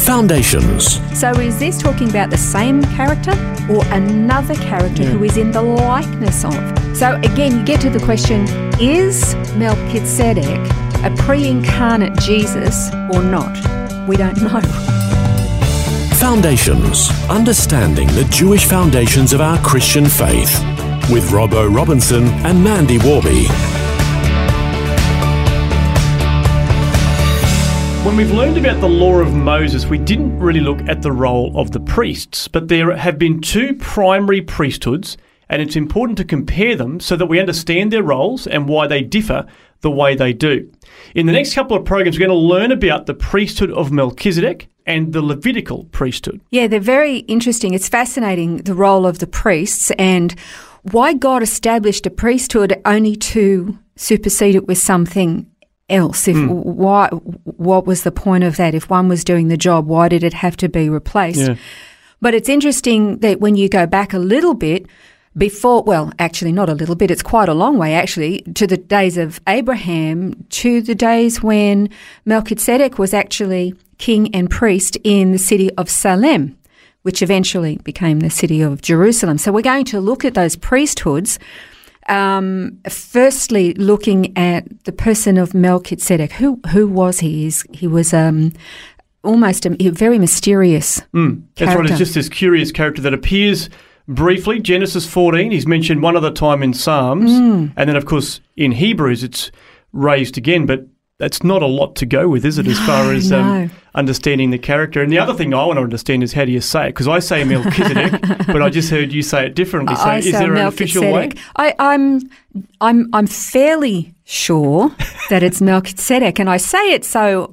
Foundations. So is this talking about the same character or another character who is in the likeness of? So again, you get to the question is Melchizedek a pre incarnate Jesus or not? We don't know. Foundations. Understanding the Jewish foundations of our Christian faith. With Robbo Robinson and Mandy Warby. When we've learned about the law of Moses, we didn't really look at the role of the priests, but there have been two primary priesthoods, and it's important to compare them so that we understand their roles and why they differ the way they do. In the next couple of programs, we're going to learn about the priesthood of Melchizedek and the Levitical priesthood. Yeah, they're very interesting. It's fascinating the role of the priests and why God established a priesthood only to supersede it with something else. If Hmm. why, what was the point of that? If one was doing the job, why did it have to be replaced? Yeah. But it's interesting that when you go back a little bit before, well, actually not a little bit, it's quite a long way actually, to the days of Abraham, to the days when Melchizedek was actually king and priest in the city of Salem, which eventually became the city of Jerusalem. So we're going to look at those priesthoods. Um, firstly, looking at the person of Melchizedek, who who was he? He's, he was um, almost a, very mysterious Mm, that's right. character. It's just this curious character that appears briefly. Genesis 14, he's mentioned one other time in Psalms. Mm. And then, of course, in Hebrews, it's raised again. But that's not a lot to go with, is it, as far as no. um, understanding the character? And the other thing I want to understand is how do you say it? Because I say Melchizedek, but I just heard you say it differently. So I is there an official way? Melchizedek. I, I'm, I'm, I'm fairly sure that it's Melchizedek, and I say it so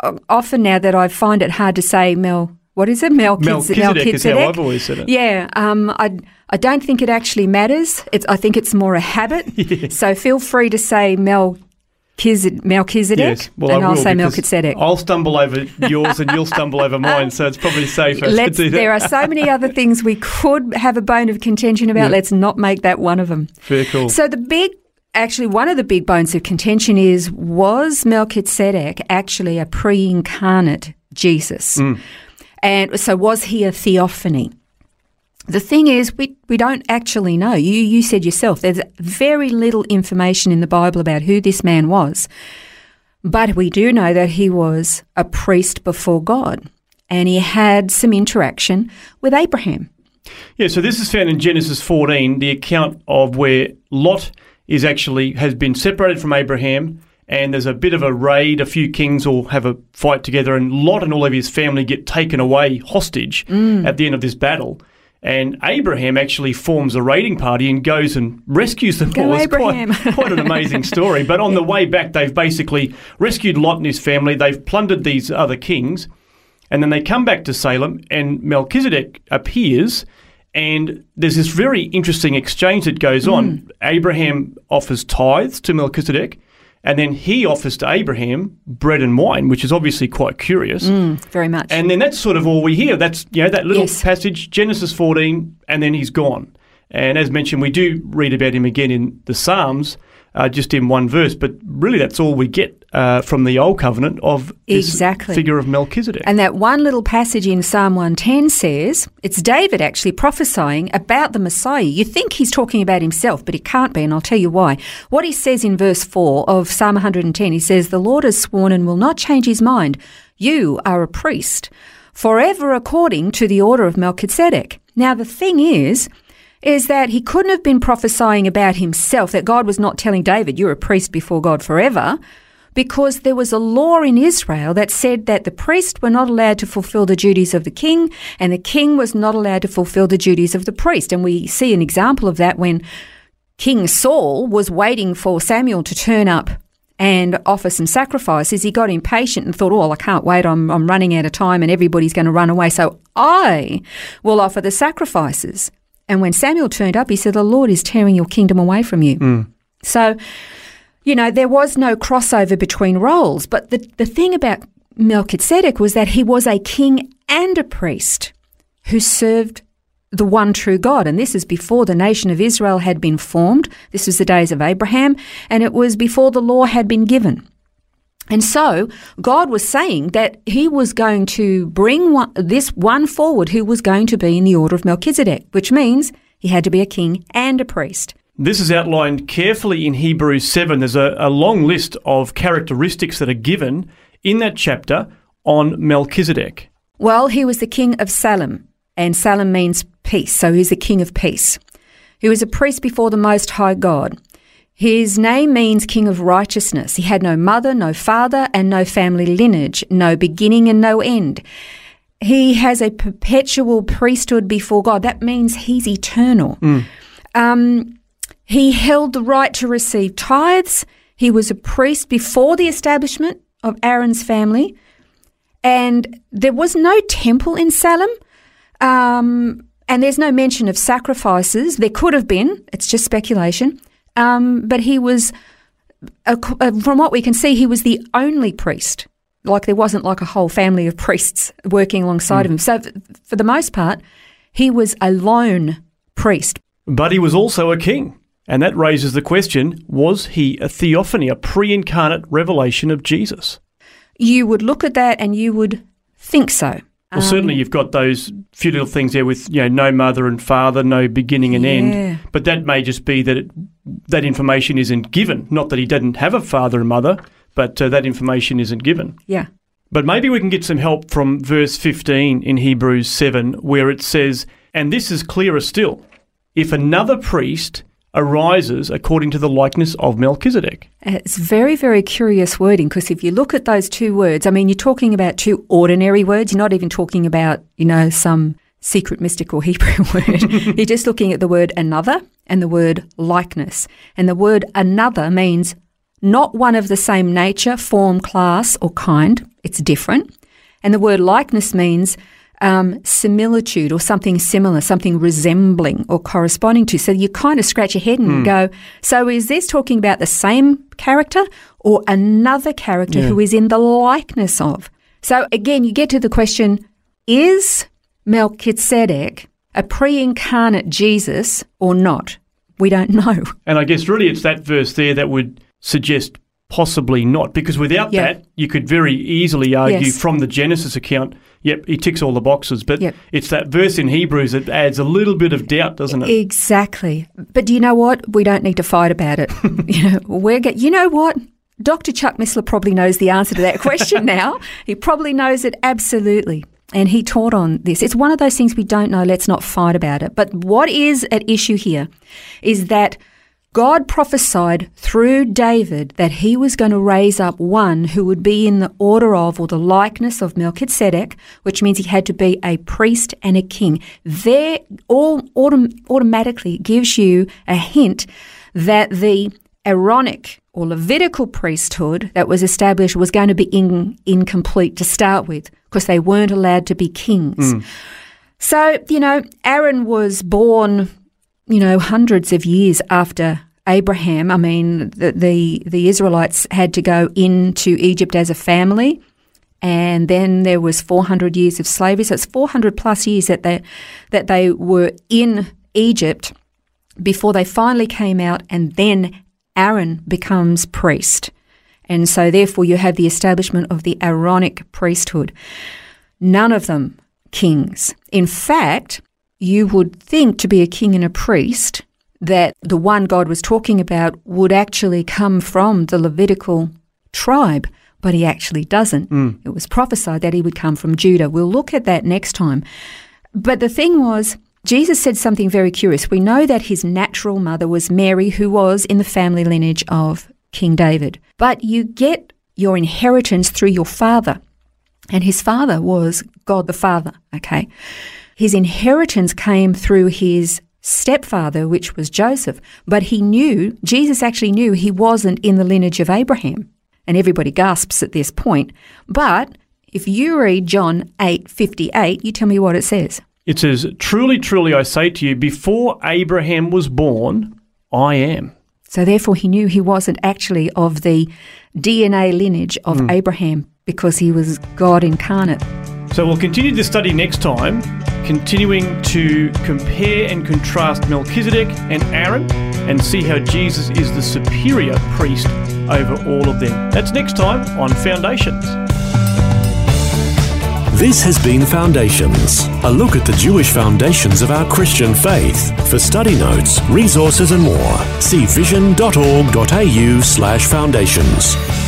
uh, often now that I find it hard to say Mel. What is it? Melchiz- Melchizedek is how I've always said it. Yeah, um, I, I don't think it actually matters. It's, I think it's more a habit. So feel free to say Melchizedek, Melchizedek Yes, well, and I I'll say Melchizedek. I'll stumble over yours and you'll stumble over mine, so it's probably safer Let's, to do that. there are so many other things we could have a bone of contention about. Yeah. Let's not make that one of them. Very cool. So the big, actually, one of the big bones of contention is was Melchizedek actually a pre-incarnate Jesus, Mm. and so was he a theophany? The thing is, we, we don't actually know. You you said yourself there's very little information in the Bible about who this man was, but we do know that he was a priest before God, and he had some interaction with Abraham. Yeah, so this is found in Genesis 14, the account of where Lot is actually has been separated from Abraham, and there's a bit of a raid. A few kings will have a fight together, and Lot and all of his family get taken away hostage mm. at the end of this battle. And Abraham actually forms a raiding party and goes and rescues them Go all. It's Abraham. Quite, quite an amazing story. But on the way back, they've basically rescued Lot and his family. They've plundered these other kings. And then they come back to Salem, and Melchizedek appears, and there's this very interesting exchange that goes on. Mm. Abraham offers tithes to Melchizedek, and then he offers to Abraham bread and wine, which is obviously quite curious. Very much. And then that's sort of all we hear. That's you know that little Yes. passage, Genesis 14, and then he's gone. And as mentioned, we do read about him again in the Psalms, uh, just in one verse. But really, that's all we get uh, from the Old Covenant of this Exactly. figure of Melchizedek. And that one little passage in Psalm 110 says, it's David actually prophesying about the Messiah. You think he's talking about himself, but it can't be, and I'll tell you why. What he says in verse 4 of Psalm 110, he says, The Lord has sworn and will not change his mind. You are a priest, forever according to the order of Melchizedek. Now, the thing is, is that he couldn't have been prophesying about himself, that God was not telling David, You're a priest before God forever because there was a law in Israel that said that the priests were not allowed to fulfill the duties of the king and the king was not allowed to fulfill the duties of the priest. And we see an example of that when King Saul was waiting for Samuel to turn up and offer some sacrifices, he got impatient and thought, oh, I can't wait. I'm, I'm running out of time and everybody's going to run away. So I will offer the sacrifices. And when Samuel turned up, he said, The Lord is tearing your kingdom away from you. Hmm. So, you know, there was no crossover between roles. But the, the thing about Melchizedek was that he was a king and a priest who served the one true God. And this is before the nation of Israel had been formed. This was the days of Abraham, and it was before the law had been given. And so God was saying that he was going to bring one, this one forward who was going to be in the order of Melchizedek, which means he had to be a king and a priest. This is outlined carefully in Hebrews 7. There's a, a long list of characteristics that are given in that chapter on Melchizedek. Well, he was the king of Salem, and Salem means peace, so he's the king of peace. He was a priest before the Most High God. His name means king of righteousness. He had no mother, no father, and no family lineage, no beginning and no end. He has a perpetual priesthood before God. That means he's eternal. Um, he held the right to receive tithes. He was a priest before the establishment of Aaron's family. And there was no temple in Salem. Um, and there's no mention of sacrifices. There could have been, it's just speculation. Um, but he was, uh, from what we can see, he was the only priest. Like there wasn't like a whole family of priests working alongside of him. So, f- for the most part, he was a lone priest. But he was also a king. And that raises the question was he a theophany, a pre incarnate revelation of Jesus? You would look at that and you would think so. Well, certainly you've got those few little things there with you know no mother and father, no beginning and Yeah. end. But that may just be that it, that information isn't given. Not that he didn't have a father and mother, but uh, that information isn't given. Yeah. But maybe we can get some help from verse 15 in Hebrews 7, where it says, And this is clearer still. If another priest arises according to the likeness of Melchizedek. It's very, very curious wording because if you look at those two words, I mean, you're talking about two ordinary words. You're not even talking about, you know, some secret mystical Hebrew word. you're just looking at the word another and the word likeness. And the word another means not one of the same nature, form, class, or kind. It's different. And the word likeness means um, similitude or something similar, something resembling or corresponding to. So you kind of scratch your head and go, so is this talking about the same character or another character who is in the likeness of? So again, you get to the question is Melchizedek a pre incarnate Jesus or not? We don't know. And I guess really it's that verse there that would suggest possibly not, because without Yeah. that, you could very easily argue Yes. from the Genesis account, yep, he ticks all the boxes. But Yep. it's that verse in Hebrews that adds a little bit of doubt, doesn't it? Exactly. But do you know what? We don't need to fight about it. you know, we're get, you know what? Dr. Chuck Missler probably knows the answer to that question now. He probably knows it absolutely. And he taught on this. It's one of those things we don't know. Let's not fight about it. But what is at issue here is that God prophesied through David that he was going to raise up one who would be in the order of or the likeness of Melchizedek, which means he had to be a priest and a king. There, all autom- automatically gives you a hint that the Aaronic or Levitical priesthood that was established was going to be in, incomplete to start with because they weren't allowed to be kings. Hmm. So, you know, Aaron was born you know, hundreds of years after Abraham. I mean, the, the, the Israelites had to go into Egypt as a family, and then there was 400 years of slavery. So it's 400 plus years that they, that they were in Egypt before they finally came out, and then Aaron becomes priest. And so, therefore, you have the establishment of the Aaronic priesthood. None of them kings. In fact, you would think to be a king and a priest that the one God was talking about would actually come from the Levitical tribe, but he actually doesn't. Hmm. It was prophesied that he would come from Judah. We'll look at that next time. But the thing was, Jesus said something very curious. We know that his natural mother was Mary, who was in the family lineage of King David. But you get your inheritance through your father. And his father was God the Father, okay? His inheritance came through his stepfather, which was Joseph. But he knew, Jesus actually knew he wasn't in the lineage of Abraham. and everybody gasps at this point. But if you read John 8:58, you tell me what it says. It says, Truly, truly, I say to you, before Abraham was born, I am. So therefore he knew he wasn't actually of the DNA lineage of hmm. Abraham because he was God incarnate. So we'll continue the study next time, continuing to compare and contrast Melchizedek and Aaron and see how Jesus is the superior priest over all of them. That's next time on Foundations. This has been Foundations, a look at the Jewish foundations of our Christian faith. For study notes, resources, and more, see vision.org.au slash foundations.